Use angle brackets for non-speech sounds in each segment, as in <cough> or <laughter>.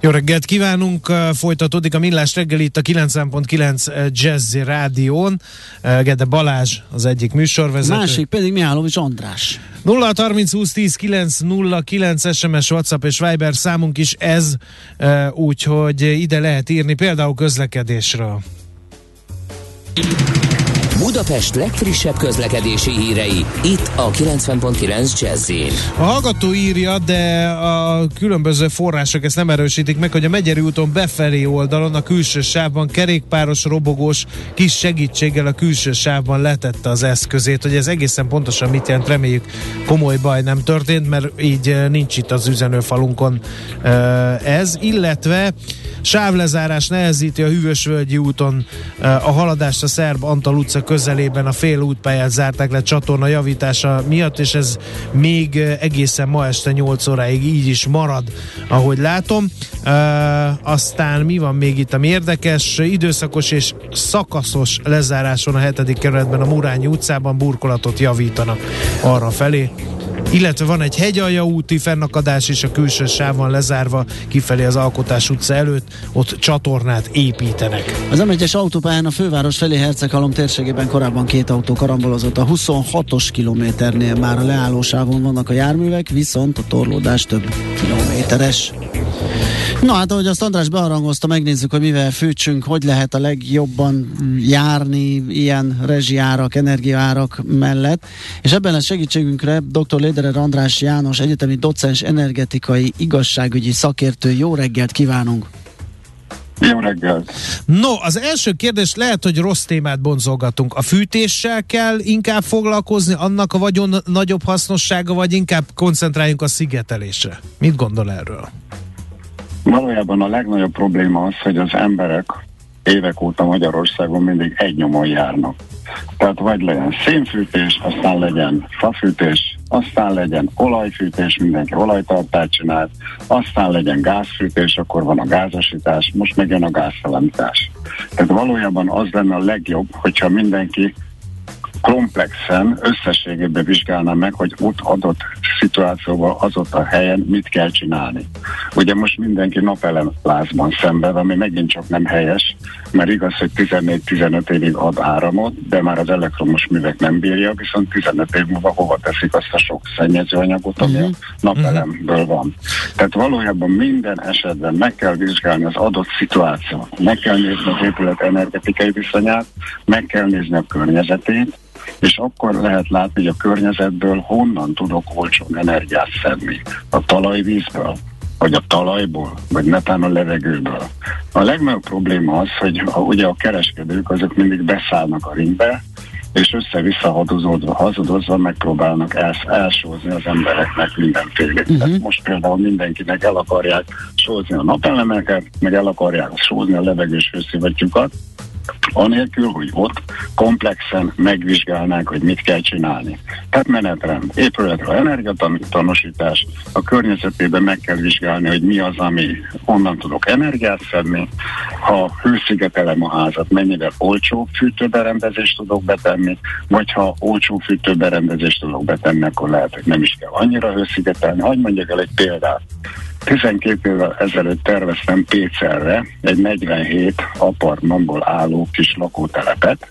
Jó reggelt kívánunk, folytatódik a Millás reggel itt a 90.9 Jazzy Rádión. Gede Balázs az egyik műsorvezető. Másik pedig Mihálovics András. 0 30 20 10 9 0 9 SMS, WhatsApp és Viber számunk is ez, úgyhogy ide lehet írni például közlekedésről. Budapest legfrissebb közlekedési hírei, itt a 90.9 jazz A hallgató írja, de a különböző források ezt nem erősítik meg, hogy a Megyeri úton befelé oldalon a külső sávban kerékpáros, robogós kis segítséggel a külső sávban letette az eszközét, hogy ez egészen pontosan mit jelent, reméljük komoly baj nem történt, mert így eh, nincs itt az üzenőfalunkon eh, ez, illetve sávlezárás nehezíti a Hűvösvölgyi úton eh, a haladást a Szerb Antal utca közelében a fél útpályát zárták le csatorna javítása miatt, és ez még egészen ma este 8 óráig így is marad, ahogy látom. Uh, aztán mi van még itt, ami érdekes? Időszakos és szakaszos lezáráson a hetedik kerületben a Murányi utcában burkolatot javítanak arra felé, illetve van egy hegyalja úti fennakadás és a külső sávon lezárva kifelé az Alkotás utca előtt, ott csatornát építenek. Az M1-es autópályán a főváros felé Herceghalom térségében korábban két autó karambolozott. A 26-os kilométernél már a leállósávon vannak a járművek, viszont a torlódás több kilométeres. Na hát, ahogy azt András bearangozta, megnézzük, hogy mivel fűtsünk, hogy lehet a legjobban járni ilyen rezsiárak, energiaárak mellett. És ebben a segítségünkre dr. Léderer András János, egyetemi docens, energetikai, igazságügyi szakértő. Jó reggelt kívánunk! Jó reggelt! No, az első kérdés lehet, hogy rossz témát bonzolgatunk. A fűtéssel kell inkább foglalkozni, annak a vagyon nagyobb hasznossága, vagy inkább koncentráljunk a szigetelésre? Mit gondol erről? Valójában a legnagyobb probléma az, hogy az emberek évek óta Magyarországon mindig egy nyomon járnak. Tehát vagy legyen szénfűtés, aztán legyen fafűtés, aztán legyen olajfűtés, mindenki olajtartát csinál, aztán legyen gázfűtés, akkor van a gázosítás, most megjön a gázszalamítás. Tehát valójában az lenne a legjobb, hogyha mindenki komplexen, összességében vizsgálná meg, hogy ott adott szituációban az ott a helyen mit kell csinálni. Ugye most mindenki napelemlázban szenved, ami megint csak nem helyes, mert igaz, hogy 14-15 évig ad áramot, de már az elektromos művek nem bírja, viszont 15 év múlva hova teszik azt a sok szennyezőanyagot, ami uh-huh. a napelemből van. Tehát valójában minden esetben meg kell vizsgálni az adott szituációt, meg kell nézni az épület energetikai viszonyát, meg kell nézni a környezetét, és akkor lehet látni, hogy a környezetből honnan tudok olcsón energiát szedni. A talajvízből, vagy a talajból, vagy netán a levegőből. A legnagyobb probléma az, hogy a, ugye a kereskedők azok mindig beszállnak a ringbe, és össze-vissza hazudozva megpróbálnak els, elsózni az embereknek mindenfélét. Uh-huh. Most például mindenkinek el akarják sózni a napelemeket, meg el akarják sózni a levegős hőszivattyúkat, anélkül, hogy ott komplexen megvizsgálnánk, hogy mit kell csinálni. Tehát menetrend, épületről energiatanosítás, a környezetében meg kell vizsgálni, hogy mi az, ami onnan tudok energiát szedni, ha hőszigetelem a házat, mennyivel olcsó fűtőberendezést tudok betenni, vagy ha olcsó fűtőberendezést tudok betenni, akkor lehet, hogy nem is kell annyira hőszigetelni. Hogy mondjak el egy példát. 12 évvel ezelőtt terveztem Pécerre egy 47 apartmanból álló kis lakótelepet.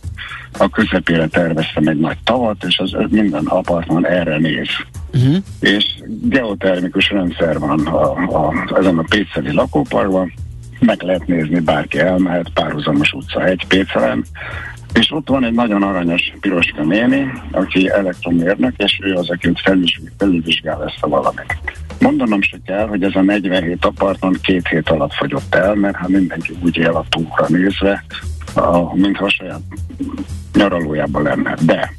A közepére terveztem egy nagy tavat, és az minden apartman erre néz. Uh-huh. És geotermikus rendszer van a, a, ezen a Péceli lakóparkban, meg lehet nézni, bárki elmehet, párhuzamos utca egy Pécelen, és ott van egy nagyon aranyos piroska néni, aki elektromérnök, és ő az, aki felülvizsgál ezt a valamit. Mondanom se kell, hogy ez a 47 apartman két hét alatt fogyott el, mert ha mindenki úgy él a túlra nézve, a, mintha a saját nyaralójában lenne. De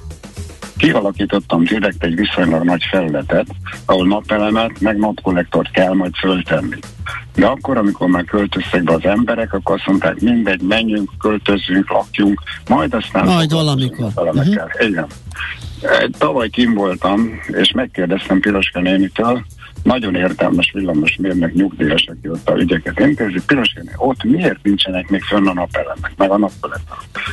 kialakítottam direkt egy viszonylag nagy felületet, ahol napelemet, meg napkollektort kell majd föltenni. De akkor, amikor már költöztek be az emberek, akkor azt mondták, mindegy, menjünk, költözünk, lakjunk, majd aztán... Majd valamikor. Uh-huh. Igen. Tavaly kim voltam, és megkérdeztem Piroska nénitől, nagyon értelmes villamosmérnök nyugdíjas, aki ott a ügyeket intézi. Piroskén, ott miért nincsenek még fönn a napelemek, meg a napelemek?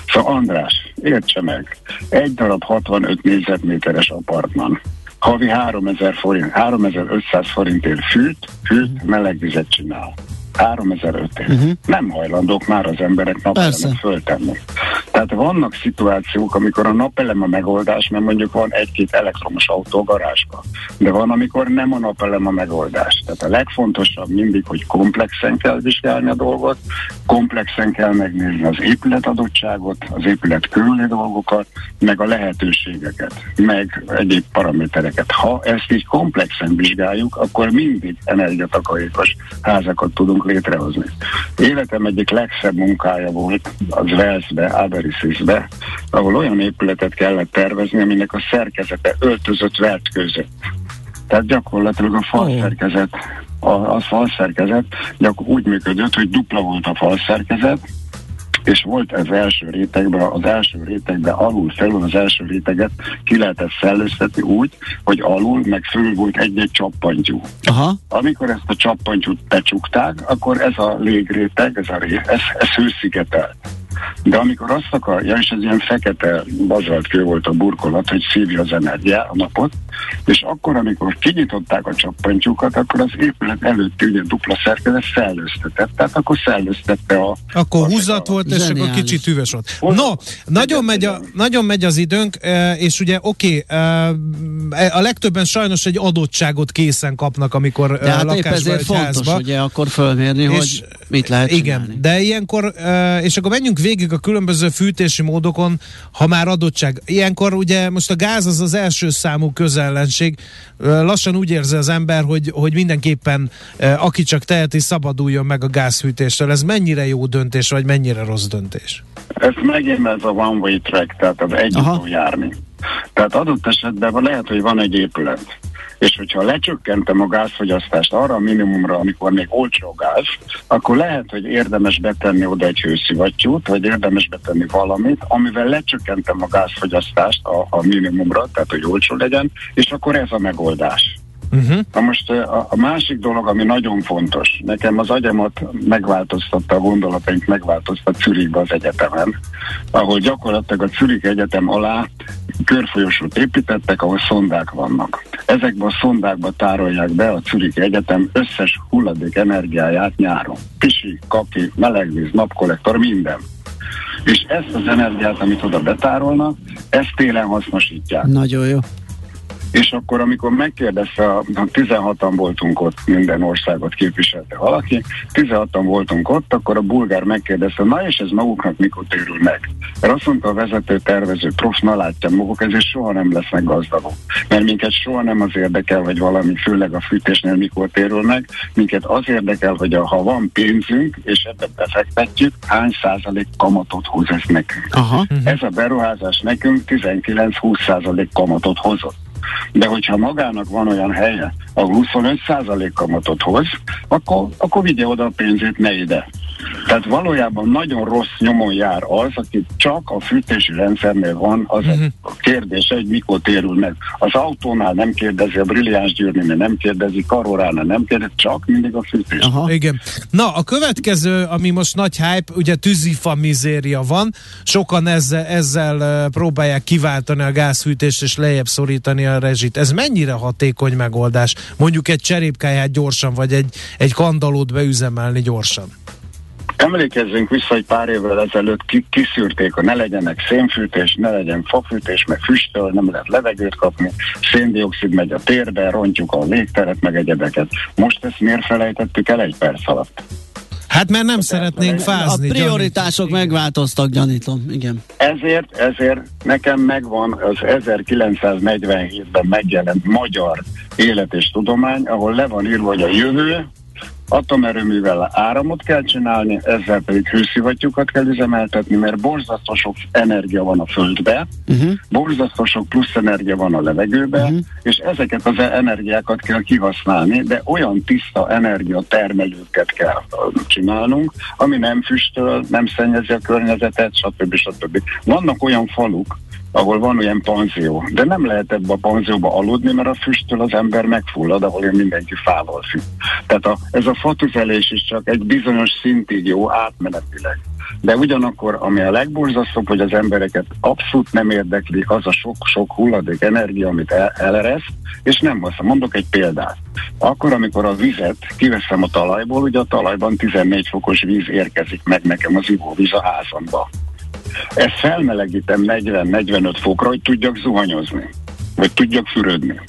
Szóval András, értse meg, egy darab 65 négyzetméteres apartman, havi 3000 forint, 3500 forintért fűt, fűt, melegvizet csinál. 3005 uh-huh. Nem hajlandók már az emberek napelemet föltenni. Tehát vannak szituációk, amikor a napelem a megoldás, mert mondjuk van egy-két elektromos autó garázsba, de van, amikor nem a napelem a megoldás. Tehát a legfontosabb mindig, hogy komplexen kell vizsgálni a dolgot, komplexen kell megnézni az épület adottságot, az épület körüli dolgokat, meg a lehetőségeket, meg egyéb paramétereket. Ha ezt így komplexen vizsgáljuk, akkor mindig energiatakarékos házakat tudunk létrehozni. Életem egyik legszebb munkája volt az Velszbe, Aberisisbe, ahol olyan épületet kellett tervezni, aminek a szerkezete öltözött vertkőzött. Tehát gyakorlatilag a falszerkezet, a, a falszerkezet gyakor úgy működött, hogy dupla volt a falszerkezet, és volt az első rétegben, az első rétegben alul felül az első réteget ki lehetett szellőztetni úgy, hogy alul meg fölül volt egy-egy csappantyú. Aha. Amikor ezt a csappantyút becsukták, akkor ez a légréteg, ez a ré, ez, ez hőszigetelt. De amikor azt akarja, és ez ilyen fekete bazalt volt a burkolat, hogy szívja az energiát, a napot, és akkor, amikor kinyitották a csappantyúkat, akkor az épület előtti ugye dupla szerkezet szellőztetett, tehát akkor szellőztette a... Akkor a húzat volt, és akkor kicsit üves volt. No, nagyon megy, a, nagyon megy az időnk, és ugye oké, okay, a legtöbben sajnos egy adottságot készen kapnak, amikor de hát lakásba, ezért fontos, házba. ugye akkor fölmérni, és, hogy mit lehet Igen, csinálni. de ilyenkor, és akkor menjünk végig a különböző fűtési módokon, ha már adottság. Ilyenkor ugye most a gáz az az első számú közellenség. Lassan úgy érzi az ember, hogy, hogy mindenképpen aki csak teheti, szabaduljon meg a gázfűtéstől. Ez mennyire jó döntés, vagy mennyire rossz döntés? Ez megint ez a one-way track, tehát az egy járni. Tehát adott esetben lehet, hogy van egy épület, és hogyha lecsökkentem a gázfogyasztást arra a minimumra, amikor még olcsó gáz, akkor lehet, hogy érdemes betenni oda egy hőszivattyút, vagy érdemes betenni valamit, amivel lecsökkentem a gázfogyasztást a, a minimumra, tehát hogy olcsó legyen, és akkor ez a megoldás. Uh-huh. Na most a, a másik dolog, ami nagyon fontos, nekem az agyamat megváltoztatta, a gondolataink megváltoztatta Zürichbe az egyetemen, ahol gyakorlatilag a Zürich Egyetem alá körfolyosót építettek, ahol szondák vannak. Ezekben a szondákba tárolják be a Zürich Egyetem összes hulladék energiáját nyáron. Pisi, kaki, melegvíz, napkollektor, minden. És ezt az energiát, amit oda betárolnak, ezt télen hasznosítják. Nagyon jó és akkor, amikor megkérdezte, a 16-an voltunk ott, minden országot képviselte valaki, 16-an voltunk ott, akkor a bulgár megkérdezte, na és ez maguknak mikor térül meg? Mert azt mondta a vezető tervező, prof, na látja maguk, ezért soha nem lesznek gazdagok. Mert minket soha nem az érdekel, hogy valami, főleg a fűtésnél mikor térül meg, minket az érdekel, hogy a, ha van pénzünk, és ebbe befektetjük, hány százalék kamatot hoz ez nekünk. Aha. Ez a beruházás nekünk 19-20 százalék kamatot hozott. De hogyha magának van olyan helye, ahol 25% kamatot hoz, akkor, akkor vigye oda a pénzét, ne ide. Tehát valójában nagyon rossz nyomon jár az, aki csak a fűtési rendszernél van, az uh-huh. a kérdése, hogy mikor térül meg. Az autónál nem kérdezi, a brilliáns gyűrűnél nem kérdezi, karoránál nem kérdezi, csak mindig a fűtés. Aha. Igen. Na, a következő, ami most nagy hype, ugye tűzifa mizéria van, sokan ezzel, ezzel próbálják kiváltani a gázfűtést és lejjebb szorítani a rezsit. Ez mennyire hatékony megoldás? Mondjuk egy cserépkáját gyorsan, vagy egy, egy kandalót beüzemelni gyorsan? Emlékezzünk vissza, hogy pár évvel ezelőtt kiszűrték, hogy ne legyenek szénfűtés, ne legyen fafűtés, meg füstöl, nem lehet levegőt kapni, széndiokszid megy a térbe, rontjuk a légteret, meg egyedeket. Most ezt miért felejtettük el egy perc alatt? Hát mert nem szeretnénk fázni. A prioritások gyanítom. megváltoztak, gyanítom, igen. Ezért, ezért nekem megvan az 1947-ben megjelent magyar élet és tudomány, ahol le van írva, hogy a jövő atomerőművel áramot kell csinálni, ezzel pedig hőszivattyúkat kell üzemeltetni, mert borzasztó sok energia van a földbe, uh-huh. borzasztó sok plusz energia van a levegőbe, uh-huh. és ezeket az energiákat kell kihasználni, de olyan tiszta energia termelőket kell csinálnunk, ami nem füstöl, nem szennyezi a környezetet, stb. stb. Vannak olyan faluk, ahol van olyan panzió. De nem lehet ebbe a panzióba aludni, mert a füsttől az ember megfullad, ahol mindenki fával függ. Tehát a, ez a fatüzelés is csak egy bizonyos szintig jó átmenetileg. De ugyanakkor, ami a legborzasztóbb, hogy az embereket abszolút nem érdekli az a sok-sok hulladék energia, amit el, elereszt, és nem haszna. Mondok egy példát. Akkor, amikor a vizet kiveszem a talajból, ugye a talajban 14 fokos víz érkezik meg nekem az ivóvíz a házamba. Ezt felmelegítem 40-45 fokra, hogy tudjak zuhanyozni, vagy tudjak fürödni.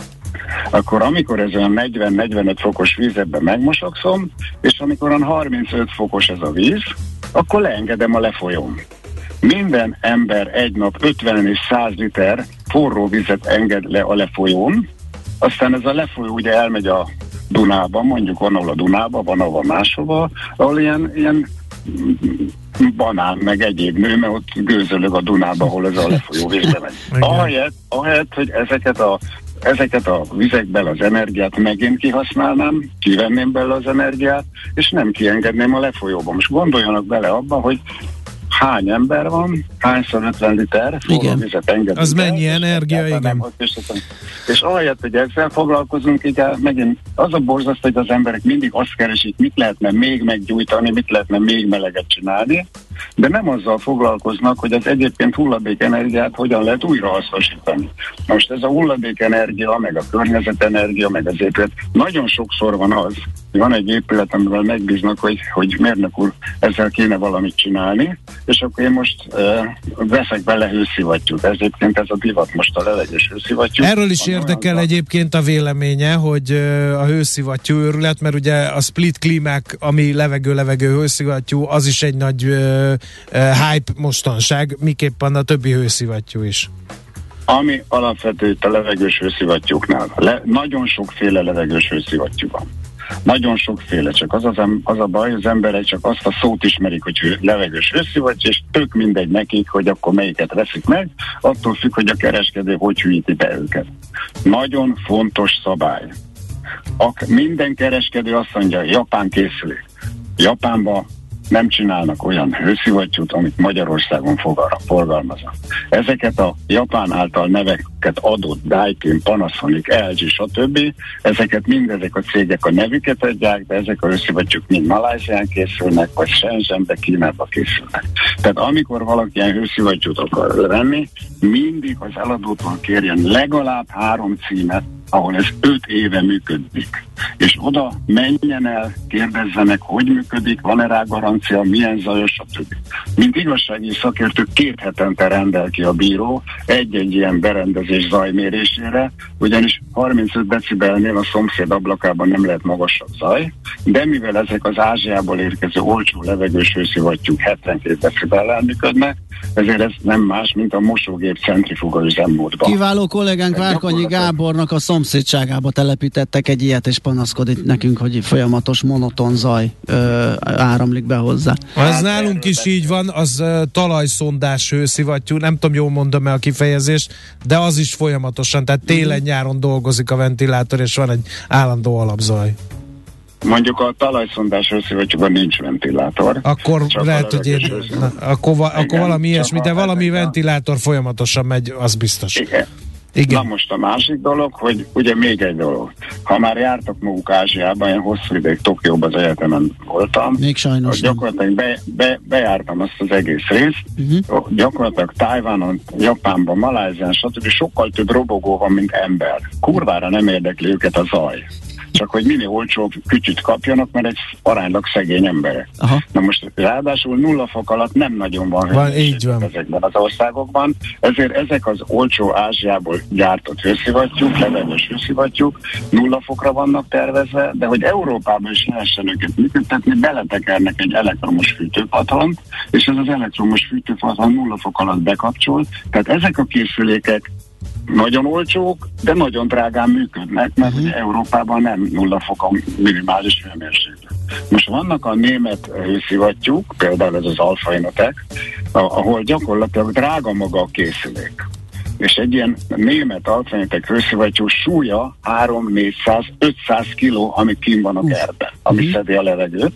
Akkor amikor ez olyan 40-45 fokos vízebben megmosakszom, és amikor olyan 35 fokos ez a víz, akkor leengedem a lefolyóm. Minden ember egy nap 50 és 100 liter forró vizet enged le a lefolyón, aztán ez a lefolyó ugye elmegy a Dunába, mondjuk van ahol a Dunába, van ahol máshova, ahol ilyen, ilyen banán, meg egyéb nő, mert ott gőzölög a Dunába, ahol ez a lefolyó vízbe. Ahelyett, ahelyett, hogy ezeket a ezeket a vizekből az energiát megint kihasználnám, kivenném belőle az energiát, és nem kiengedném a lefolyóba. Most gondoljanak bele abba, hogy hány ember van, hányszor 50 liter igen. vizet engedünk Az mennyi el, energia, igen. És, ahelyett, hogy ezzel foglalkozunk, ugye megint az a borzasztó, hogy az emberek mindig azt keresik, mit lehetne még meggyújtani, mit lehetne még meleget csinálni, de nem azzal foglalkoznak, hogy az egyébként hulladékenergiát hogyan lehet újrahasznosítani. Most ez a hulladékenergia, meg a környezetenergia, meg az épület, nagyon sokszor van az, hogy van egy épület, amivel megbíznak, hogy, hogy mérnök úr, ezzel kéne valamit csinálni, és akkor én most uh, veszek bele hőszivattyút. Egyébként ez a divat most a levegős hőszivattyú. Erről is érdekel olyan, egyébként a véleménye, hogy uh, a hőszivattyú őrület, mert ugye a split klímák, ami levegő-levegő hőszivattyú, az is egy nagy uh, hype mostanság, miképpen a többi hőszivattyú is. Ami alapvető itt a levegős hőszivattyúknál. Le, nagyon sokféle levegős hőszivattyú van. Nagyon sokféle, csak az, az, az a baj, az emberek csak azt a szót ismerik, hogy levegős hőszivattyú, és tök mindegy nekik, hogy akkor melyiket veszik meg, attól függ, hogy a kereskedő hogy hűíti be őket. Nagyon fontos szabály. A, minden kereskedő azt mondja, Japán készülék. Japánban nem csinálnak olyan hőszivattyút, amit Magyarországon forgalmaznak. Ezeket a japán által neveket adott Daikin, Panasonic, LG, stb. Ezeket mindezek a cégek a nevüket adják, de ezek a hőszivattyúk mind Malázián készülnek, vagy Shenzhenbe, Kínába készülnek. Tehát amikor valaki ilyen hőszivattyút akar venni, mindig az eladótól kérjen legalább három címet, ahol ez öt éve működik. És oda menjen el, kérdezzenek, hogy működik, van-e rá garancia, milyen zajos, stb. Mint igazsági szakértő két hetente rendel ki a bíró egy-egy ilyen berendezés zajmérésére, ugyanis 35 decibelnél a szomszéd ablakában nem lehet magasabb zaj, de mivel ezek az Ázsiából érkező olcsó levegős hőszivattyúk 72 decibellel működnek, ezért ez nem más, mint a mosógép centrifuga üzemmódban. Kiváló kollégánk Várkonyi Gábornak a szomszédságába telepítettek egy ilyet, és panaszkodik nekünk, hogy folyamatos monoton zaj ö, áramlik be hozzá. Ez hát, nálunk is így van, az uh, talajszondás hőszivattyú, nem tudom, jól mondom-e a kifejezést, de az is folyamatosan, tehát télen-nyáron dolgozik a ventilátor, és van egy állandó alapzaj. Mondjuk a talajszondás hőszivattyúban nincs ventilátor. Akkor lehet, hogy én, na, akkor, va, akkor valami ilyesmi, de valami ventilátor folyamatosan megy, az biztos. Igen. Igen. Na most a másik dolog, hogy ugye még egy dolog. Ha már jártak maguk Ázsiában, én hosszú ideig Tokióban az egyetemen voltam. Még sajnos Gyakorlatilag be, be, bejártam azt az egész részt. Uh-huh. Gyakorlatilag Tájvánon, Japánban, Malázián, stb. sokkal több robogó van, mint ember. Kurvára nem érdekli őket a zaj csak hogy minél olcsóbb kütyüt kapjanak, mert egy aránylag szegény emberek. Aha. Na most ráadásul nulla fok alatt nem nagyon van, van így van. ezekben az országokban, ezért ezek az olcsó Ázsiából gyártott hőszivattyúk, levegős hőszivattyúk nulla fokra vannak tervezve, de hogy Európában is lehessen őket működtetni, beletekernek egy elektromos fűtőpatlant, és ez az elektromos fűtőpatlan nulla fok alatt bekapcsol, tehát ezek a készülékek nagyon olcsók, de nagyon drágán működnek, mert uh-huh. Európában nem nulla fok a minimális hőmérséklet. Most vannak a német hőszivattyúk, például ez az Alfa ahol gyakorlatilag drága maga a készülék és egy ilyen német alfajtek hőszivattyú súlya 3-400-500 kiló, ami kim van a kertben, ami uh-huh. szedi a levegőt.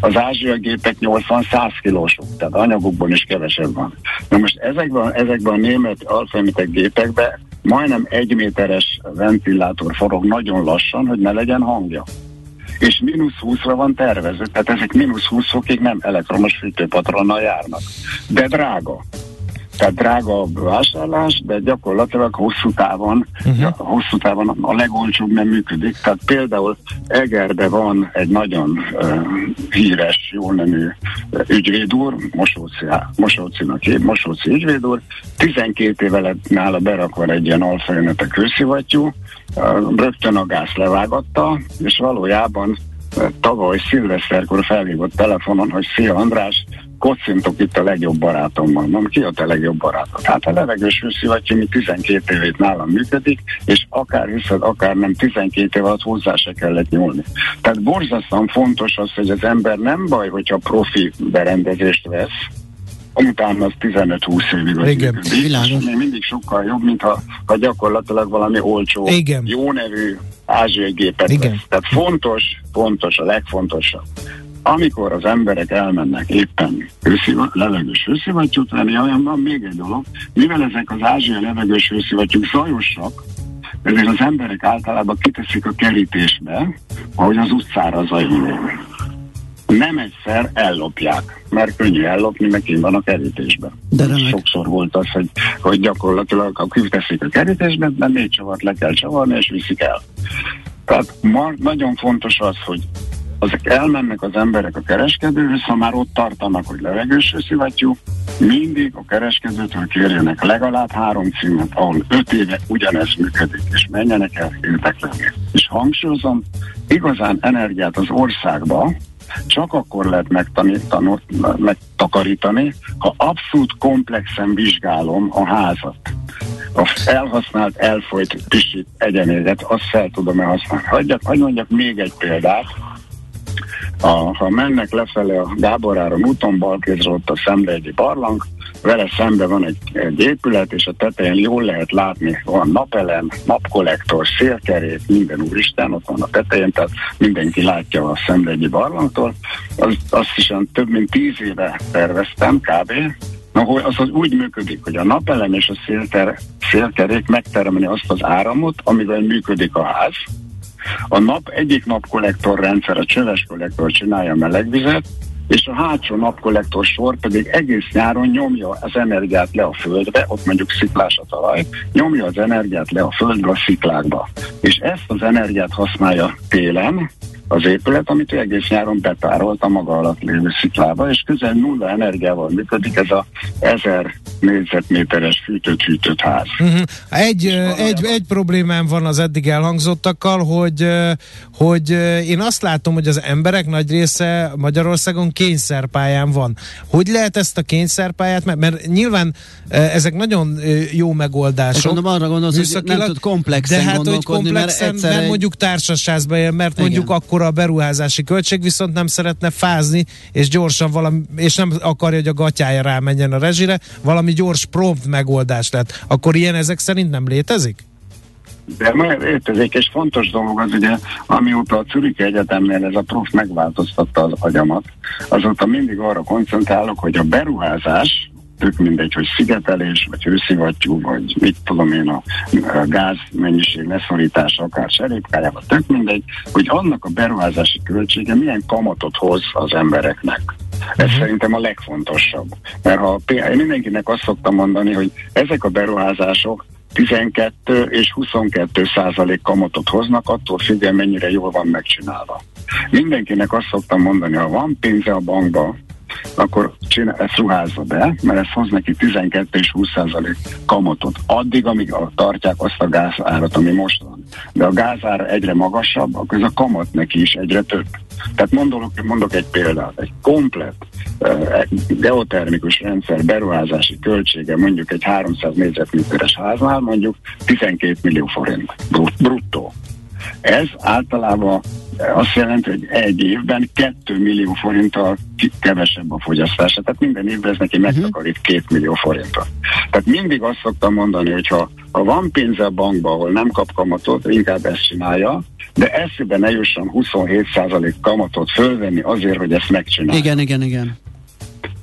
Az ázsiai gépek 80-100 kilósok, tehát anyagokban is kevesebb van. Na most ezekben, ezekben a német alfajtek gépekben majdnem egy méteres ventilátor forog nagyon lassan, hogy ne legyen hangja és mínusz 20-ra van tervező, tehát ezek mínusz 20 fokig nem elektromos fűtőpatronnal járnak. De drága tehát drága a vásárlás, de gyakorlatilag hosszú távon, uh-huh. hosszú távon a legolcsóbb nem működik. Tehát például Egerbe van egy nagyon uh, híres, jó nemű ügyvéd úr, Mosóci, Mosócinak Mosóci ügyvéd úr, 12 éve lett nála berakva egy ilyen alfajönetek hőszivattyú, uh, rögtön a gáz levágatta, és valójában tavaly szilveszterkor felhívott telefonon, hogy szia András, kocintok itt a legjobb barátommal. Mondom, ki a te legjobb barátod? Hát a levegős hőszivattyú, mi 12 évét nálam működik, és akár hiszed, akár nem 12 év alatt hozzá se kellett nyúlni. Tehát borzasztóan fontos az, hogy az ember nem baj, hogyha profi berendezést vesz, utána az 15-20 évig Igen, világos. Még mindig sokkal jobb, mint ha, ha gyakorlatilag valami olcsó, Igen. jó nevű ázsiai gépet Igen. Vesz. Tehát fontos, fontos, a legfontosabb amikor az emberek elmennek éppen hősziva, levegős hőszivattyút venni, olyan van még egy dolog, mivel ezek az ázsiai levegős hőszivattyúk zajosak, ezért az emberek általában kiteszik a kerítésbe, ahogy az utcára zajlik. Nem egyszer ellopják, mert könnyű ellopni, meg kint van a kerítésben. De Sokszor volt az, hogy, hogy gyakorlatilag ha kiteszik a kerítésbe, de négy csavart le kell csavarni, és viszik el. Tehát ma nagyon fontos az, hogy azok elmennek az emberek a kereskedőhöz, ha már ott tartanak, hogy levegős szivattyú, mindig a kereskedőtől kérjenek legalább három címet, ahol öt éve ugyanez működik, és menjenek el érdeklődni. És hangsúlyozom, igazán energiát az országba csak akkor lehet megtakarítani, ha abszolút komplexen vizsgálom a házat. A elhasznált, elfolyt pisit egyenéget, azt fel tudom-e használni. Hagyjak, hagyj mondjak még egy példát, a, ha mennek lefele a Gáboráron úton, balkézre ott a Szemlegi barlang, vele szembe van egy, egy épület, és a tetején jól lehet látni, van napelem, napkollektor, szélkerék, minden úristen ott van a tetején, tehát mindenki látja a Szemlegi barlangtól. Az, azt is több mint tíz éve terveztem kb., Na, hogy az, az úgy működik, hogy a napelem és a szélter, szélkerék megteremni azt az áramot, amivel működik a ház, a nap egyik napkollektor rendszer, a csöves kollektor csinálja a melegvizet, és a hátsó napkollektor sor pedig egész nyáron nyomja az energiát le a földbe, ott mondjuk sziklás a talaj, nyomja az energiát le a földbe a sziklákba. És ezt az energiát használja télen, az épület, amit egész nyáron betárolt a maga alatt lévő sziklába, és közel nulla energiával működik ez a ezer négyzetméteres fűtött-hűtött ház. Uh-huh. Egy, egy, egy problémám van az eddig elhangzottakkal, hogy, hogy én azt látom, hogy az emberek nagy része Magyarországon kényszerpályán van. Hogy lehet ezt a kényszerpályát, mert, mert nyilván ezek nagyon jó megoldások. Mondom, arra gondolsz, hogy nem tud komplexen de hát, hogy komplexen, mert, mert egy... mondjuk társasházba él, mert Igen. mondjuk akkor a beruházási költség, viszont nem szeretne fázni, és gyorsan valami, és nem akarja, hogy a gatyája rámenjen a rezsire, valami gyors prompt megoldás lett. Akkor ilyen ezek szerint nem létezik? De már létezik, és fontos dolog az ugye, amióta a Zürich Egyetemnél ez a prof megváltoztatta az agyamat, azóta mindig arra koncentrálok, hogy a beruházás, tök mindegy, hogy szigetelés, vagy hőszivattyú, vagy mit tudom én, a, gáz mennyiség leszorítása, akár serépkájával, tök mindegy, hogy annak a beruházási költsége milyen kamatot hoz az embereknek. Ez uh-huh. szerintem a legfontosabb. Mert ha én mindenkinek azt szoktam mondani, hogy ezek a beruházások 12 és 22 százalék kamatot hoznak, attól függően mennyire jól van megcsinálva. Mindenkinek azt szoktam mondani, ha van pénze a bankba, akkor csinál, ezt ruházza be, mert ez hoz neki 12 és 20 százalék kamatot. Addig, amíg a, tartják azt a gázárat, ami most van. De a gázára egyre magasabb, akkor ez a kamat neki is egyre több. Tehát mondok, mondok egy példát, egy komplet geotermikus rendszer beruházási költsége mondjuk egy 300 négyzetméteres háznál mondjuk 12 millió forint bruttó. Ez általában azt jelenti, hogy egy évben 2 millió forinttal kevesebb a fogyasztása. Tehát minden évben ez neki megtakarít 2 millió forintot. Tehát mindig azt szoktam mondani, hogy ha, ha van pénze a bankba, ahol nem kap kamatot, inkább ezt csinálja, de eszébe ne jusson 27% kamatot fölvenni azért, hogy ezt megcsinálja. Igen, igen, igen.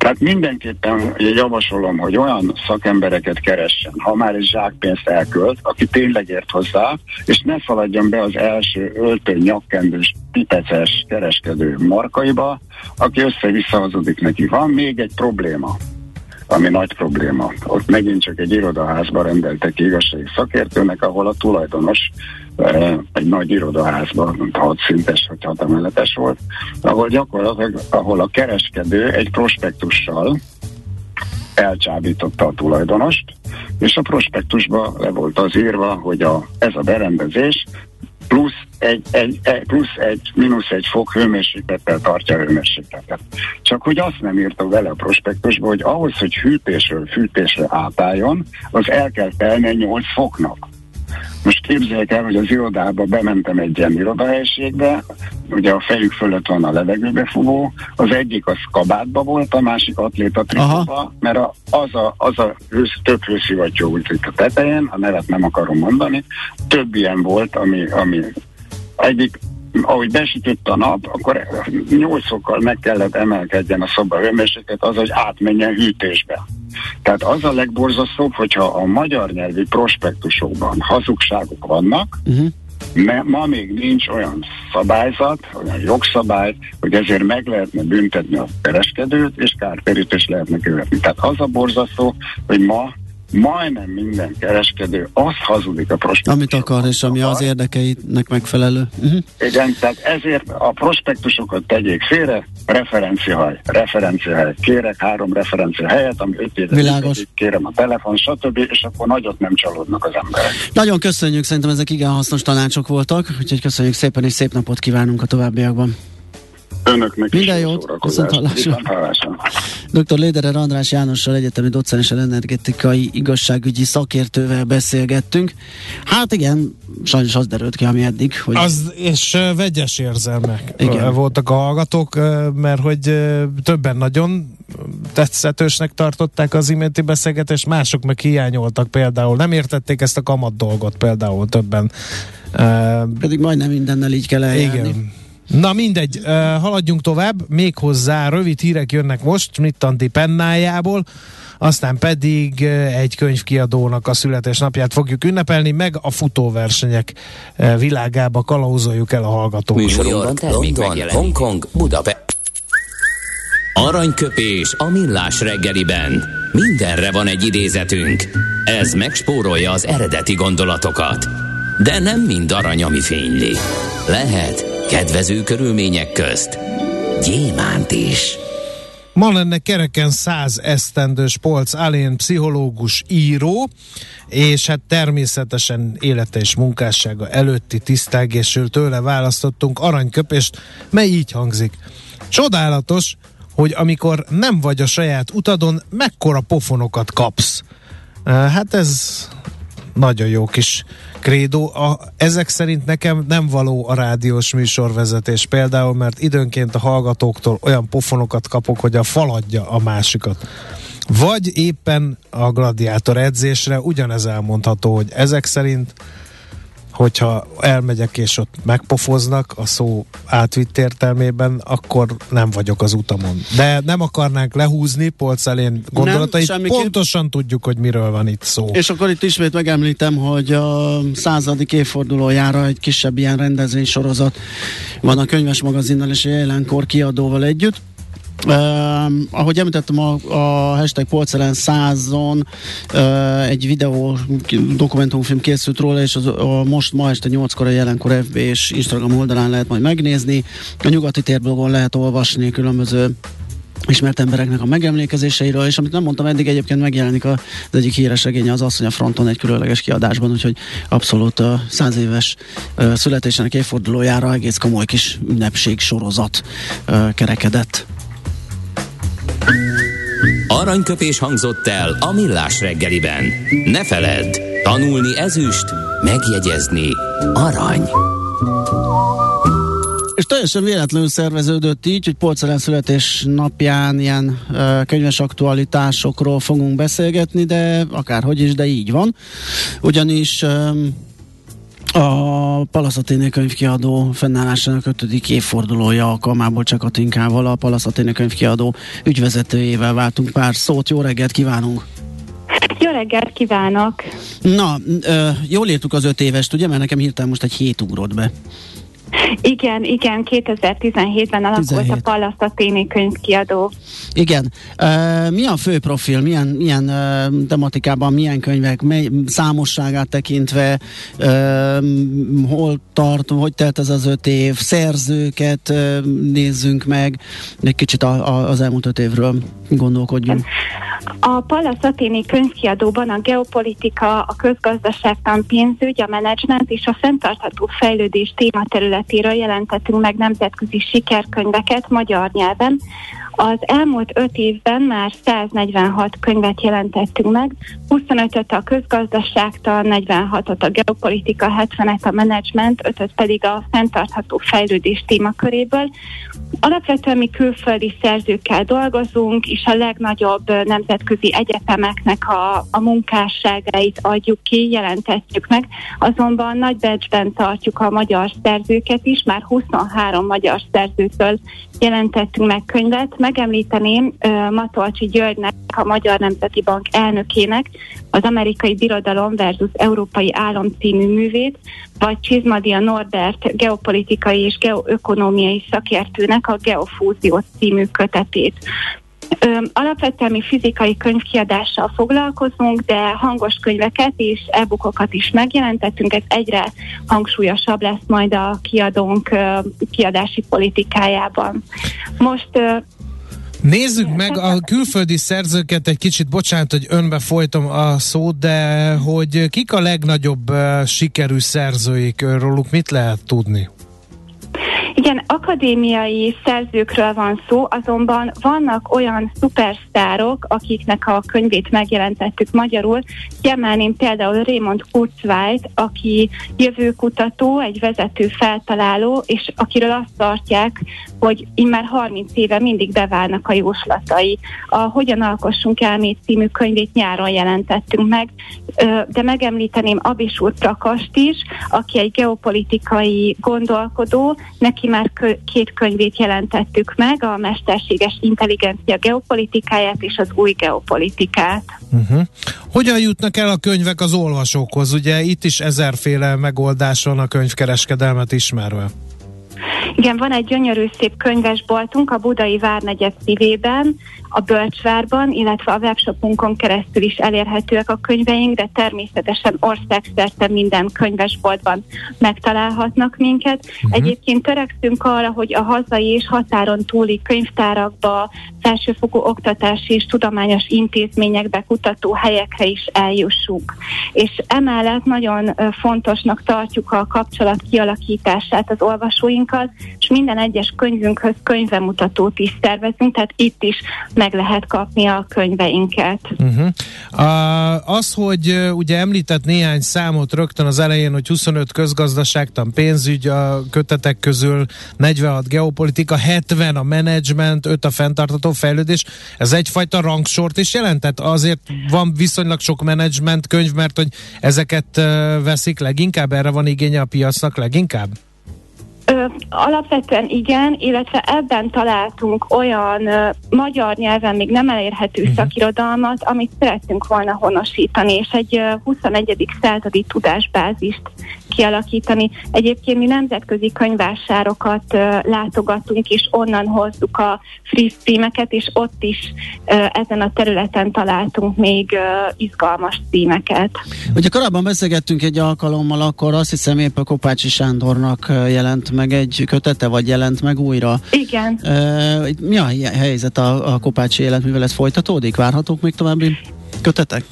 Tehát mindenképpen javasolom, hogy olyan szakembereket keressen, ha már egy zsákpénzt elkölt, aki tényleg ért hozzá, és ne szaladjon be az első öltő nyakkendős, pipeces kereskedő markaiba, aki össze-vissza hazudik neki. Van még egy probléma ami nagy probléma. Ott megint csak egy irodaházba rendeltek igazsági szakértőnek, ahol a tulajdonos eh, egy nagy irodaházban, mint hat szintes vagy hat emeletes volt, ahol gyakorlatilag, ahol a kereskedő egy prospektussal elcsábította a tulajdonost, és a prospektusban le volt az írva, hogy a, ez a berendezés plusz egy, egy, egy, plusz egy, mínusz egy fok hőmérséklettel tartja a hőmérsékletet. Csak hogy azt nem írta vele a prospektusba, hogy ahhoz, hogy hűtésről fűtésre átálljon, az el kell telni 8 foknak. Most képzeljék el, hogy az irodába bementem egy ilyen irodahelyiségbe, ugye a fejük fölött van a levegőbefúvó, az egyik az kabátba volt, a másik atléta trikóba, mert a, az a, az a hősz, több hőszivattyú volt itt a tetején, a nevet nem akarom mondani, több ilyen volt, ami, ami egyik ahogy besütött a nap, akkor nyolcokkal meg kellett emelkedjen a szoba hőmérséklet, az, hogy átmenjen hűtésbe. Tehát az a legborzasztóbb, hogyha a magyar nyelvi prospektusokban hazugságok vannak, uh-huh. Ma, ma még nincs olyan szabályzat, olyan jogszabály, hogy ezért meg lehetne büntetni a kereskedőt, és kártérítést lehetne követni. Tehát az a borzasztó, hogy ma majdnem minden kereskedő azt hazudik a prospektus. Amit akar, és ami az érdekeitnek megfelelő. Uh-huh. Igen, tehát ezért a prospektusokat tegyék félre, referenciahely, referenciahely. Kérek három referencia helyet, ami öt éve Világos. kérem a telefon, stb., és akkor nagyot nem csalódnak az emberek. Nagyon köszönjük, szerintem ezek igen hasznos tanácsok voltak, úgyhogy köszönjük szépen, és szép napot kívánunk a továbbiakban. Önöknek Minden is jót, viszont hallásra. Dr. Léderer András Jánossal egyetemi docenssel energetikai igazságügyi szakértővel beszélgettünk. Hát igen, sajnos az derült ki, ami eddig, hogy Az, és uh, vegyes érzelmek Igen. Voltak a hallgatók, mert hogy uh, többen nagyon tetszetősnek tartották az iménti beszélgetést, mások meg hiányoltak például. Nem értették ezt a kamat dolgot például többen. Uh, pedig majdnem mindennel így kell eljárni. igen. Na mindegy, uh, haladjunk tovább, méghozzá rövid hírek jönnek most, Smittandi pennájából, aztán pedig uh, egy könyvkiadónak a születésnapját fogjuk ünnepelni, meg a futóversenyek uh, világába kalauzoljuk el a hallgatókat. New Műsorunkban York, termék London. Hongkong, Budapest. Aranyköpés a millás reggeliben. Mindenre van egy idézetünk. Ez megspórolja az eredeti gondolatokat. De nem mind arany, ami fényli. Lehet kedvező körülmények közt gyémánt is. Ma lenne kereken 100 esztendős Polc Alén pszichológus író, és hát természetesen élete és munkássága előtti tisztelgésről tőle választottunk aranyköpést, mely így hangzik. Csodálatos, hogy amikor nem vagy a saját utadon, mekkora pofonokat kapsz. Hát ez nagyon jó kis krédó. A, ezek szerint nekem nem való a rádiós műsorvezetés például, mert időnként a hallgatóktól olyan pofonokat kapok, hogy a faladja a másikat. Vagy éppen a gladiátor edzésre ugyanez elmondható, hogy ezek szerint hogyha elmegyek és ott megpofoznak a szó átvitt értelmében, akkor nem vagyok az utamon. De nem akarnánk lehúzni Polc elén gondolatait, semmiképp. pontosan tudjuk, hogy miről van itt szó. És akkor itt ismét megemlítem, hogy a századik évfordulójára egy kisebb ilyen rendezvénysorozat van a könyves magazinnal és a jelenkor kiadóval együtt. Uh, ahogy említettem, a, a hashtag Polcelen 100-on uh, egy videó dokumentumfilm készült róla, és az, a most ma este 8-kor a jelenkor FB és Instagram oldalán lehet majd megnézni. A nyugati térblogon lehet olvasni különböző ismert embereknek a megemlékezéseiről, és amit nem mondtam eddig, egyébként megjelenik az egyik híres regénye az Asszony a fronton egy különleges kiadásban, úgyhogy abszolút a száz éves születésének évfordulójára egész komoly kis ünnepség sorozat kerekedett. Aranyköpés hangzott el a millás reggeliben. Ne feledd, tanulni ezüst, megjegyezni arany. és teljesen véletlenül szerveződött így, hogy Polcelen születés napján ilyen uh, könyves aktualitásokról fogunk beszélgetni, de akárhogy is, de így van. Ugyanis um, a Palaszaténé könyvkiadó fennállásának 5. évfordulója alkalmából csak a Tinkával, a Palaszaténé könyvkiadó ügyvezetőjével váltunk pár szót. Jó reggelt kívánunk! Jó reggelt kívánok! Na, ö, jól értük az öt évest, ugye? Mert nekem hirtelen most egy hét ugrott be. Igen, igen, 2017-ben alakult 17. a Pallas Athéni könyvkiadó. Igen. Uh, mi a fő profil, milyen, milyen uh, tematikában, milyen könyvek, mely, számosságát tekintve, uh, hol tart, hogy telt ez az öt év, szerzőket uh, nézzünk meg, egy kicsit a, a, az elmúlt öt évről gondolkodjunk. A Pallas Athéni könyvkiadóban a geopolitika, a közgazdaságtan, pénzügy, a menedzsment és a fenntartható fejlődés tématerületéről jelentettünk meg nemzetközi sikerkönyveket magyar nyelven, az elmúlt öt évben már 146 könyvet jelentettünk meg, 25-öt a közgazdaságtan, 46-ot a geopolitika, 70-et a menedzsment, 5 pedig a fenntartható fejlődés témaköréből. Alapvetően mi külföldi szerzőkkel dolgozunk, és a legnagyobb nemzetközi egyetemeknek a, a munkásságait adjuk ki, jelentetjük meg. Azonban nagy becsben tartjuk a magyar szerzőket is, már 23 magyar szerzőtől jelentettünk meg könyvet. Megemlíteném Matolcsi Györgynek, a Magyar Nemzeti Bank elnökének az amerikai birodalom versus európai állam című művét, vagy Csizmadia Norbert geopolitikai és geoökonómiai szakértőnek a Geofúzió című kötetét. Alapvetően mi fizikai könyvkiadással foglalkozunk, de hangos könyveket és e-bookokat is megjelentettünk, ez egyre hangsúlyosabb lesz majd a kiadónk kiadási politikájában. Most Nézzük meg a külföldi szerzőket egy kicsit, bocsánat, hogy önbe folytom a szót, de hogy kik a legnagyobb sikerű szerzőik, róluk mit lehet tudni? Igen, akadémiai szerzőkről van szó, azonban vannak olyan szupersztárok, akiknek a könyvét megjelentettük magyarul. Kiemelném például Raymond Kurzweit, aki jövőkutató, egy vezető feltaláló, és akiről azt tartják, hogy immár 30 éve mindig beválnak a jóslatai. A Hogyan alkossunk elmét című könyvét nyáron jelentettünk meg, de megemlíteném Abisúr Prakast is, aki egy geopolitikai gondolkodó, neki már két könyvét jelentettük meg, a Mesterséges Intelligencia geopolitikáját és az új geopolitikát. Uh-huh. Hogyan jutnak el a könyvek az olvasókhoz? Ugye itt is ezerféle megoldás van a könyvkereskedelmet ismerve. Igen, van egy gyönyörű szép könyvesboltunk a Budai Várnegyed szívében, a Bölcsvárban, illetve a webshopunkon keresztül is elérhetőek a könyveink, de természetesen országszerte minden könyvesboltban megtalálhatnak minket. Uh-huh. Egyébként törekszünk arra, hogy a hazai és határon túli könyvtárakba, felsőfokú oktatási és tudományos intézményekbe, kutató helyekre is eljussunk. És emellett nagyon fontosnak tartjuk a kapcsolat kialakítását az olvasóinkkal, és minden egyes könyvünkhöz könyvemutatót is szervezünk, tehát itt is meg lehet kapni a könyveinket. Uh-huh. A, az, hogy ugye említett néhány számot rögtön az elején, hogy 25 közgazdaságtan pénzügy a kötetek közül, 46 geopolitika, 70 a menedzsment, 5 a fenntartató fejlődés, ez egyfajta rangsort is jelentett? Azért van viszonylag sok menedzsment könyv, mert hogy ezeket veszik leginkább, erre van igénye a piacnak leginkább? Ö, alapvetően igen, illetve ebben találtunk olyan ö, magyar nyelven még nem elérhető uh-huh. szakirodalmat, amit szerettünk volna honosítani, és egy ö, 21. századi tudásbázist kialakítani. Egyébként mi nemzetközi könyvásárokat látogatunk, és onnan hozzuk a friss címeket, és ott is ezen a területen találtunk még izgalmas címeket. Ugye korábban beszélgettünk egy alkalommal, akkor azt hiszem épp a Kopácsi Sándornak jelent meg egy kötete, vagy jelent meg újra. Igen. Mi a helyzet a, a Kopácsi életművel? Ez folytatódik? Várhatók még további kötetek?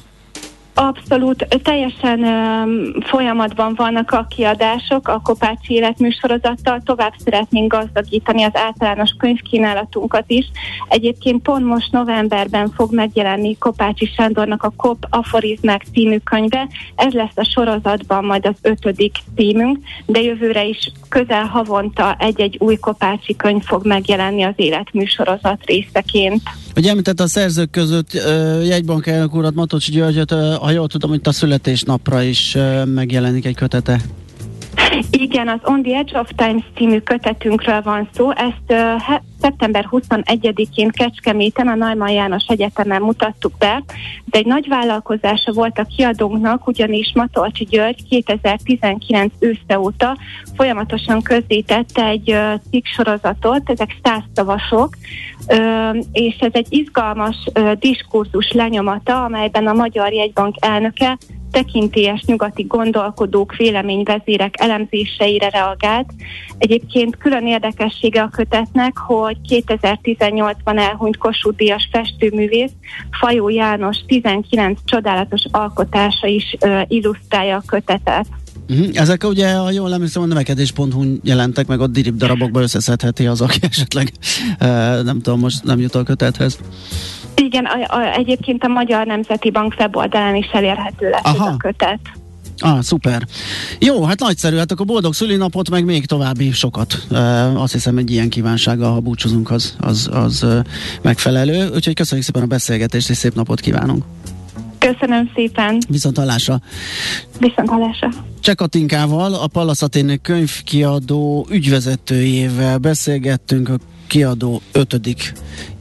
Abszolút, teljesen um, folyamatban vannak a kiadások a Kopácsi életműsorozattal, tovább szeretnénk gazdagítani az általános könyvkínálatunkat is. Egyébként pont most novemberben fog megjelenni Kopácsi Sándornak a Kop Aforizmák című könyve, ez lesz a sorozatban majd az ötödik címünk, de jövőre is közel havonta egy-egy új Kopácsi könyv fog megjelenni az életműsorozat részeként. Ugye említett a szerzők között uh, jegybank elnök urat, Matocsi Györgyöt, uh, ha jól tudom, hogy a születésnapra is uh, megjelenik egy kötete. Igen, az On the Edge of Time című kötetünkről van szó. Ezt uh, szeptember 21-én Kecskeméten a Najman János Egyetemen mutattuk be. De egy nagy vállalkozása volt a kiadónknak, ugyanis Matolcsi György 2019 ősze óta folyamatosan közzétette egy uh, cikk sorozatot, ezek százszavasok, uh, és ez egy izgalmas uh, diskurzus lenyomata, amelyben a Magyar Jegybank elnöke tekintélyes nyugati gondolkodók, véleményvezérek elemzéseire reagált. Egyébként külön érdekessége a kötetnek, hogy 2018-ban elhunyt Kossuth Díjas festőművész, Fajó János 19 csodálatos alkotása is uh, illusztrálja a kötetet. Uh-huh. Ezek ugye, ha jól emlékszem, a növekedés.hu jelentek meg, ott dirib darabokba összeszedheti az, aki <laughs> esetleg nem tudom, most nem jut a kötethez. Igen, a, a, egyébként a Magyar Nemzeti Bank weboldalán is elérhető lesz Aha. ez a kötet. Ah, szuper. Jó, hát nagyszerű, hát akkor boldog szülinapot, meg még további sokat. Uh, azt hiszem, egy ilyen kívánsággal, ha búcsúzunk, az, az, az uh, megfelelő. Úgyhogy köszönjük szépen a beszélgetést, és szép napot kívánunk. Köszönöm szépen. Viszont hallásra. Viszont hallásra. Csekatinkával, a Pallaszatének könyvkiadó ügyvezetőjével beszélgettünk a kiadó ötödik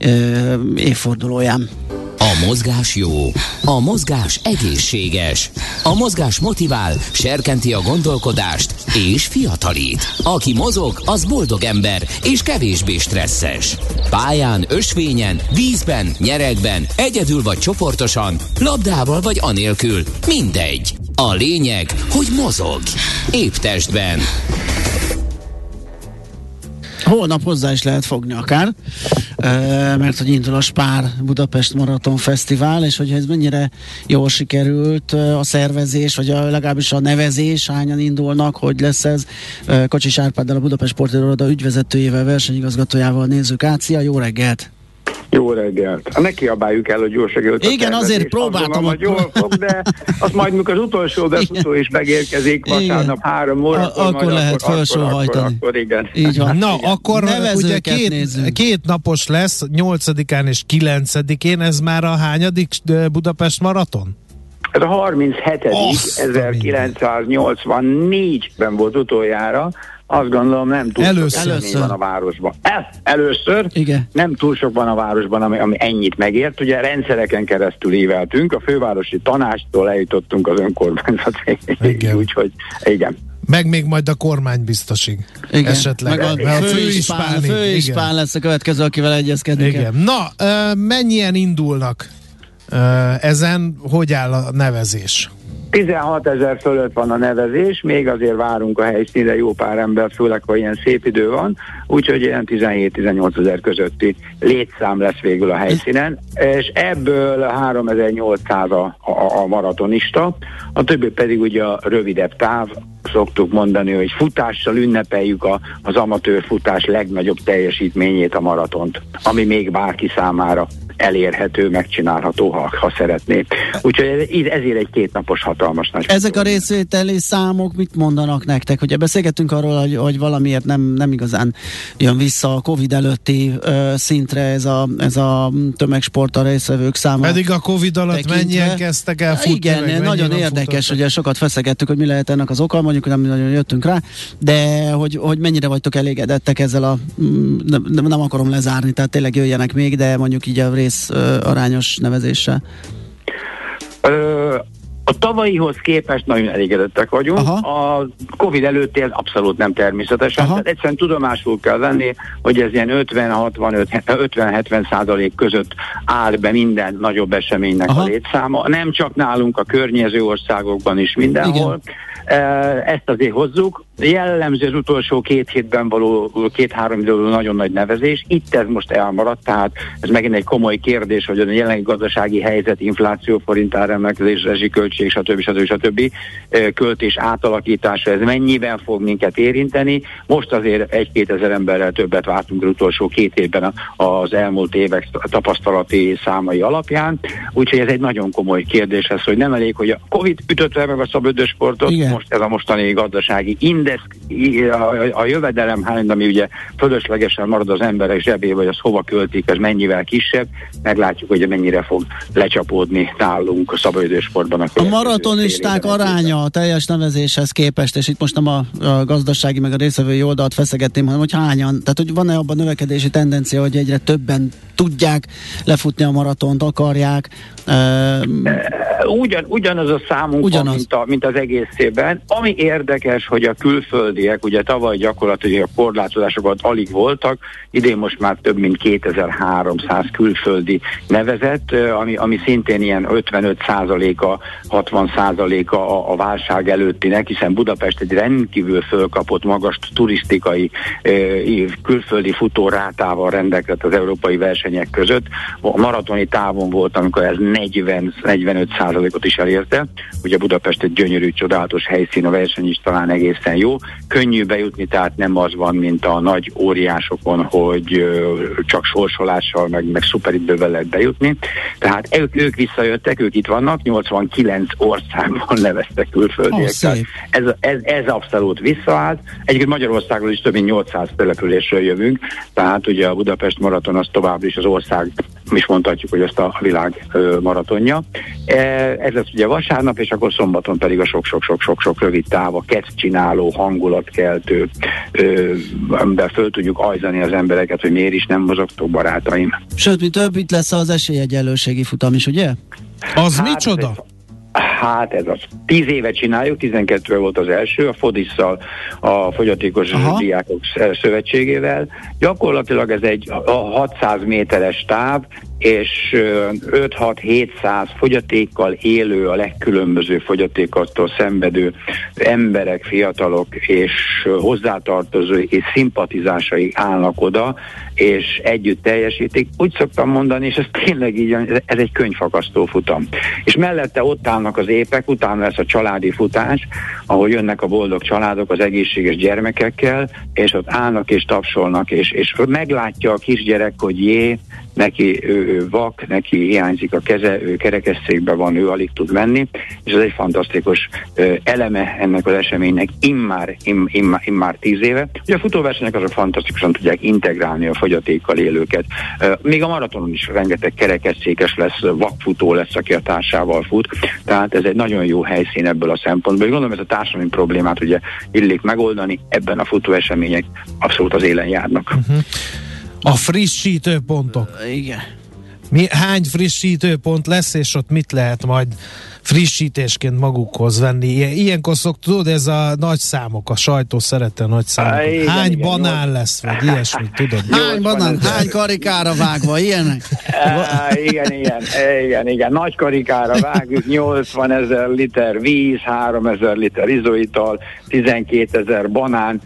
uh, évfordulóján. A mozgás jó, a mozgás egészséges, a mozgás motivál, serkenti a gondolkodást és fiatalít. Aki mozog, az boldog ember és kevésbé stresszes. Pályán, ösvényen, vízben, nyeregben, egyedül vagy csoportosan, labdával vagy anélkül, mindegy. A lényeg, hogy mozog. Épp testben. Holnap hozzá is lehet fogni akár, mert hogy indul a Spár Budapest Maraton Fesztivál, és hogy ez mennyire jól sikerült a szervezés, vagy a, legalábbis a nevezés, hányan indulnak, hogy lesz ez. Kocsis Árpáddal a Budapest Sportiroda ügyvezetőjével, versenyigazgatójával nézzük át. Szia, jó reggelt! Jó reggelt. Ne kiabáljuk el, hogy jó reggelt. Igen, azért próbáltam. hogy jól fog, de azt majd, mikor az utolsó befutó is megérkezik, vasárnap három óra. Akkor majd, lehet felsóhajtani. Akkor, akkor, igen. Így van. Na, igen. akkor ugye két, nézzünk. két napos lesz, 8-án és 9-én, ez már a hányadik Budapest maraton? Ez a 37. 1984-ben volt utoljára, azt gondolom nem túl először. sok először. van a városban. El, először Igen. nem túl sok van a városban, ami, ami ennyit megért. Ugye rendszereken keresztül éveltünk, a fővárosi tanástól eljutottunk az önkormányzatig, <laughs> úgyhogy igen. Meg még majd a kormány biztosig. Igen. Esetleg. Meg a, a főispán, főispán lesz a következő, akivel egyezkedni Igen. kell. Na, mennyien indulnak ezen? Hogy áll a nevezés? 16 ezer fölött van a nevezés, még azért várunk a helyszínre jó pár ember, főleg ha ilyen szép idő van, úgyhogy ilyen 17-18 ezer közötti létszám lesz végül a helyszínen, és ebből 3800 a, a, a maratonista, a többi pedig ugye a rövidebb táv, szoktuk mondani, hogy futással ünnepeljük a, az amatőr futás legnagyobb teljesítményét, a maratont, ami még bárki számára elérhető, megcsinálható, ha, ha szeretné. Úgyhogy ezért egy kétnapos hatalmas nagy. Ezek a részvételi számok mit mondanak nektek? Ugye beszélgettünk arról, hogy, hogy valamiért nem, nem igazán jön vissza a Covid előtti ö, szintre ez a, ez a tömegsport a részvevők száma. Pedig a Covid alatt tekintve. mennyien kezdtek el futni? Igen, meg nagyon érdekes, hogy sokat feszegettük, hogy mi lehet ennek az oka, mondjuk nem nagyon jöttünk rá, de hogy, hogy mennyire vagytok elégedettek ezzel a, nem, nem akarom lezárni, tehát tényleg jöjjenek még, de mondjuk így a rész ö, arányos nevezéssel? Ö, A tavalyihoz képest nagyon elégedettek vagyunk. Aha. A Covid előtti ez abszolút nem természetesen. Tehát egyszerűen tudomásul kell venni, hogy ez ilyen 50-60-50-70 százalék között áll be minden nagyobb eseménynek Aha. a létszáma. Nem csak nálunk, a környező országokban is mindenhol. Igen. Ezt azért hozzuk. Jellemző az utolsó két hétben való, két-három időből nagyon nagy nevezés. Itt ez most elmaradt, tehát ez megint egy komoly kérdés, hogy a jelenlegi gazdasági helyzet, infláció, forintár emelkedés, rezsiköltség, stb. stb. stb. költés átalakítása, ez mennyiben fog minket érinteni. Most azért egy-két ezer emberrel többet vártunk az utolsó két évben az elmúlt évek tapasztalati számai alapján. Úgyhogy ez egy nagyon komoly kérdés ez, hogy nem elég, hogy a Covid ütötte meg a szabadös sportot, most ez a mostani gazdasági index, a, a jövedelem hány, ami ugye fölöslegesen marad az emberek zsebé, vagy az hova költik, ez mennyivel kisebb, meglátjuk, hogy mennyire fog lecsapódni nálunk a szabadidősportban. A, a maratonisták aránya a teljes nevezéshez képest, és itt most nem a, a gazdasági meg a részvevői oldalt feszegetném, hanem hogy hányan, tehát hogy van-e abban növekedési tendencia, hogy egyre többen tudják lefutni a maratont, akarják. Ugyan, ugyanaz a számunk ugyanaz. Mint, a, mint az egész évben. Ami érdekes, hogy a külföldiek, ugye tavaly gyakorlatilag a korlátozásokat alig voltak, idén most már több mint 2300 külföldi nevezett, ami, ami szintén ilyen 55%-a, 60%-a a, a válság előttinek, hiszen Budapest egy rendkívül fölkapott, magas turisztikai külföldi futórátával rendelkezett az európai versenyek között. A maratoni távon volt, amikor ez 40-45% ot is elérte. Ugye Budapest egy gyönyörű, csodálatos helyszín, a verseny is talán egészen jó. Könnyű bejutni, tehát nem az van, mint a nagy óriásokon, hogy csak sorsolással, meg, meg szuperidővel lehet bejutni. Tehát ők, ők visszajöttek, ők itt vannak, 89 országban <laughs> neveztek külföldiek. Oh, ez, ez, ez abszolút visszaállt. Egyébként Magyarországról is több mint 800 településről jövünk, tehát ugye a Budapest maraton az továbbra is az ország mi is mondhatjuk, hogy ezt a világ maratonja. E, ez lesz ugye vasárnap, és akkor szombaton pedig a sok-sok-sok-sok-sok rövid táv, a kezd csináló, hangulatkeltő, amiben föl tudjuk ajzani az embereket, hogy miért is nem mozogtok barátaim. Sőt, mi több, itt lesz az esélyegyelőségi futam is, ugye? Az hát, micsoda? Ez, Hát ez az. Tíz éve csináljuk, 12 volt az első, a Fodisszal, a Fogyatékos Aha. Diákok Szövetségével. Gyakorlatilag ez egy 600 méteres táv, és 5-6-700 fogyatékkal élő, a legkülönböző fogyatékoktól szenvedő emberek, fiatalok és hozzátartozói és szimpatizásai állnak oda, és együtt teljesítik. Úgy szoktam mondani, és ez tényleg így, ez egy könyvfakasztó futam. És mellette ott állnak az épek, utána lesz a családi futás, ahol jönnek a boldog családok az egészséges gyermekekkel, és ott állnak és tapsolnak, és, és meglátja a kisgyerek, hogy jé, neki ő, vak, neki hiányzik a keze, ő kerekesszékben van, ő alig tud menni, és ez egy fantasztikus eleme ennek az eseménynek immár, im, immár, immár tíz éve. Ugye a futóversenyek azok fantasztikusan tudják integrálni a fogyatékkal élőket. Még a maratonon is rengeteg kerekesszékes lesz, vakfutó lesz, aki a társával fut, tehát ez egy nagyon jó helyszín ebből a szempontból. Én gondolom, ez a társadalmi problémát ugye illik megoldani, ebben a futóesemények abszolút az élen járnak. Uh-huh. A frissítő pontok. Igen. Mi, hány frissítő pont lesz, és ott mit lehet majd frissítésként magukhoz venni? Ilyen, ilyenkor szoktuk, tudod, ez a nagy számok, a sajtó szerette nagy számok. Igen, hány igen, banán igen, lesz, vagy ilyesmit, tudod? <laughs> Hány banán, hány karikára vágva, ilyenek? igen, igen, igen, igen, nagy karikára vágjuk, 80 ezer liter víz, 3 ezer liter izoital, 12 ezer banán,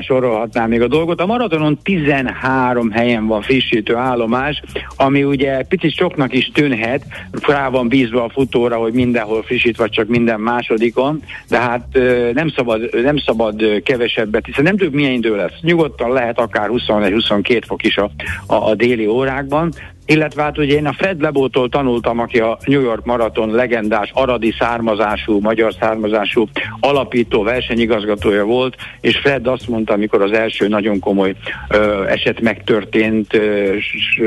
sorolhatnám még a dolgot. A maratonon 13 helyen van frissítő állomás, ami ugye picit soknak is tűnhet, rá van bízva a futóra, hogy mindenhol frissít, vagy csak minden másodikon, de hát nem szabad, nem szabad kevesebbet, hiszen nem tudjuk milyen idő lesz. Nyugodtan lehet akár 21-22 fok is a, a, a déli órákban, illetve hát ugye én a Fred Lebótól tanultam, aki a New York Marathon legendás, aradi származású, magyar származású alapító versenyigazgatója volt, és Fred azt mondta, amikor az első nagyon komoly ö, eset megtörtént, ö,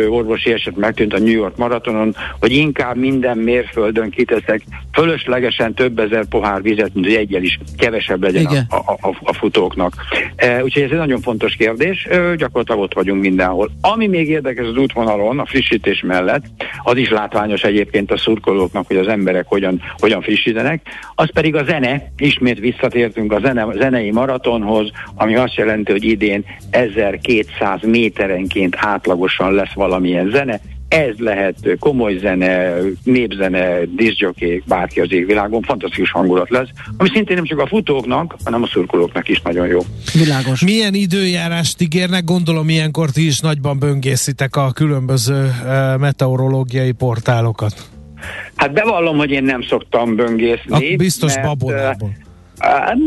orvosi eset megtűnt a New York Maratonon, hogy inkább minden mérföldön kiteszek fölöslegesen több ezer pohár vizet, mint hogy egyel is kevesebb legyen a, a, a, a futóknak. E, úgyhogy ez egy nagyon fontos kérdés, ö, gyakorlatilag ott vagyunk mindenhol. Ami még érdekes az útvonalon, a friss frissítés mellett, az is látványos egyébként a szurkolóknak, hogy az emberek hogyan, hogyan frissítenek, az pedig a zene, ismét visszatértünk a zene, zenei maratonhoz, ami azt jelenti, hogy idén 1200 méterenként átlagosan lesz valamilyen zene, ez lehet komoly zene, népzene, diszjokék, bárki az égvilágon, fantasztikus hangulat lesz, ami szintén nem csak a futóknak, hanem a szurkolóknak is nagyon jó. Világos. Milyen időjárást ígérnek? Gondolom ilyenkor ti is nagyban böngészitek a különböző uh, meteorológiai portálokat. Hát bevallom, hogy én nem szoktam böngészni. A biztos mert, babonából.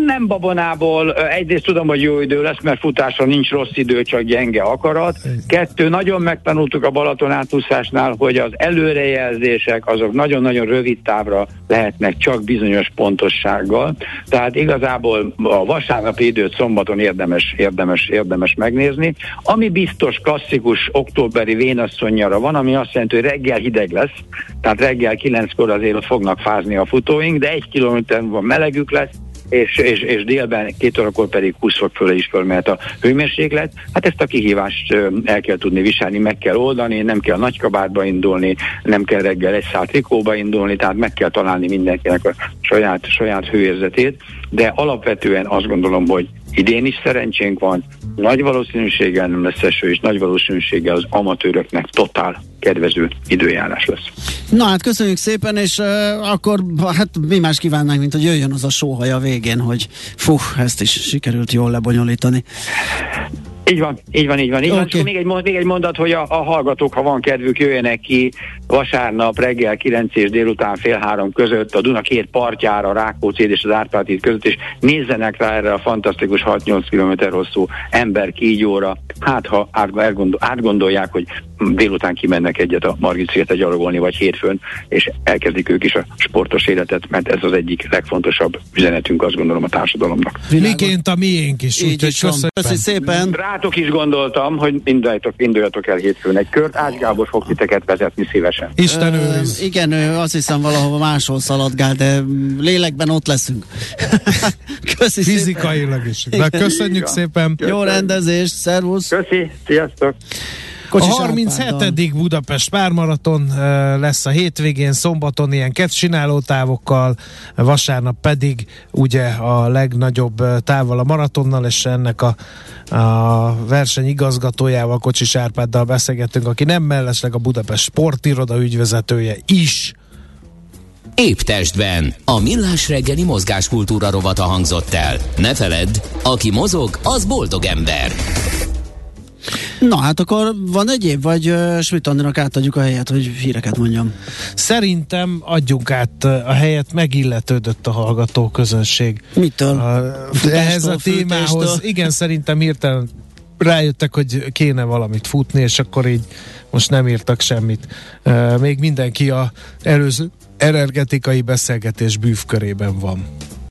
Nem babonából, egyrészt tudom, hogy jó idő lesz, mert futásra nincs rossz idő, csak gyenge akarat. Kettő, nagyon megtanultuk a Balaton átúszásnál, hogy az előrejelzések azok nagyon-nagyon rövid távra lehetnek csak bizonyos pontossággal. Tehát igazából a vasárnapi időt szombaton érdemes, érdemes, érdemes megnézni. Ami biztos klasszikus októberi vénasszonyjara van, ami azt jelenti, hogy reggel hideg lesz, tehát reggel kilenckor azért fognak fázni a futóink, de egy kilométer van melegük lesz, és, és, és délben két órakor pedig 20 fok fölé is fölmehet a hőmérséklet. Hát ezt a kihívást el kell tudni viselni, meg kell oldani, nem kell nagy kabátba indulni, nem kell reggel egy szállt trikóba indulni, tehát meg kell találni mindenkinek a saját, saját hőérzetét, de alapvetően azt gondolom, hogy idén is szerencsénk van, nagy valószínűséggel nem lesz eső, és nagy valószínűséggel az amatőröknek totál kedvező időjárás lesz. Na hát köszönjük szépen, és uh, akkor hát mi más kívánnánk, mint hogy jöjjön az a sóhaj a végén, hogy fú, ezt is sikerült jól lebonyolítani. Így van, így van, így van. Így okay. van. És még, egy, még egy mondat, hogy a, a hallgatók, ha van kedvük, jöjjenek ki vasárnap reggel 9 és délután fél három között a Duna két partjára, Rákóczi és az Árpád között, és nézzenek rá erre a fantasztikus 6-8 km hosszú ember kígyóra. Hát, ha átgondolják, hogy délután kimennek egyet a Margit szigetet gyalogolni, vagy hétfőn, és elkezdik ők is a sportos életet, mert ez az egyik legfontosabb üzenetünk, azt gondolom, a társadalomnak. Miként a miénk is. Is Köszönjük szépen. Rátok is gondoltam, hogy induljatok, induljatok el hétfőn egy kört. Ács Gábor fog titeket vezetni szívesen. Isten őriz. Ö, igen, ő azt hiszem valahova máshol szaladgál, de lélekben ott leszünk. <laughs> Köszi Fizikailag is. De köszönjük szépen. Jó rendezés, szervusz. Köszi, sziasztok. Kocsis a 37. Budapest pármaraton lesz a hétvégén, szombaton ilyen kettcsináló távokkal, vasárnap pedig ugye a legnagyobb távol a maratonnal, és ennek a, a verseny igazgatójával, Kocsis Árpáddal beszélgettünk, aki nem mellesleg a Budapest sportiroda ügyvezetője is. Épp testben. A millás reggeli mozgáskultúra rovata hangzott el. Ne feledd, aki mozog, az boldog ember. Na hát akkor van egyéb, vagy uh, Schmidt Andinak átadjuk a helyet, hogy híreket mondjam? Szerintem adjunk át a helyet, megilletődött a hallgató közönség. Mitől? Uh, ehhez a témához. Igen, szerintem hirtelen rájöttek, hogy kéne valamit futni, és akkor így most nem írtak semmit. Uh, még mindenki a előző energetikai beszélgetés bűvkörében van.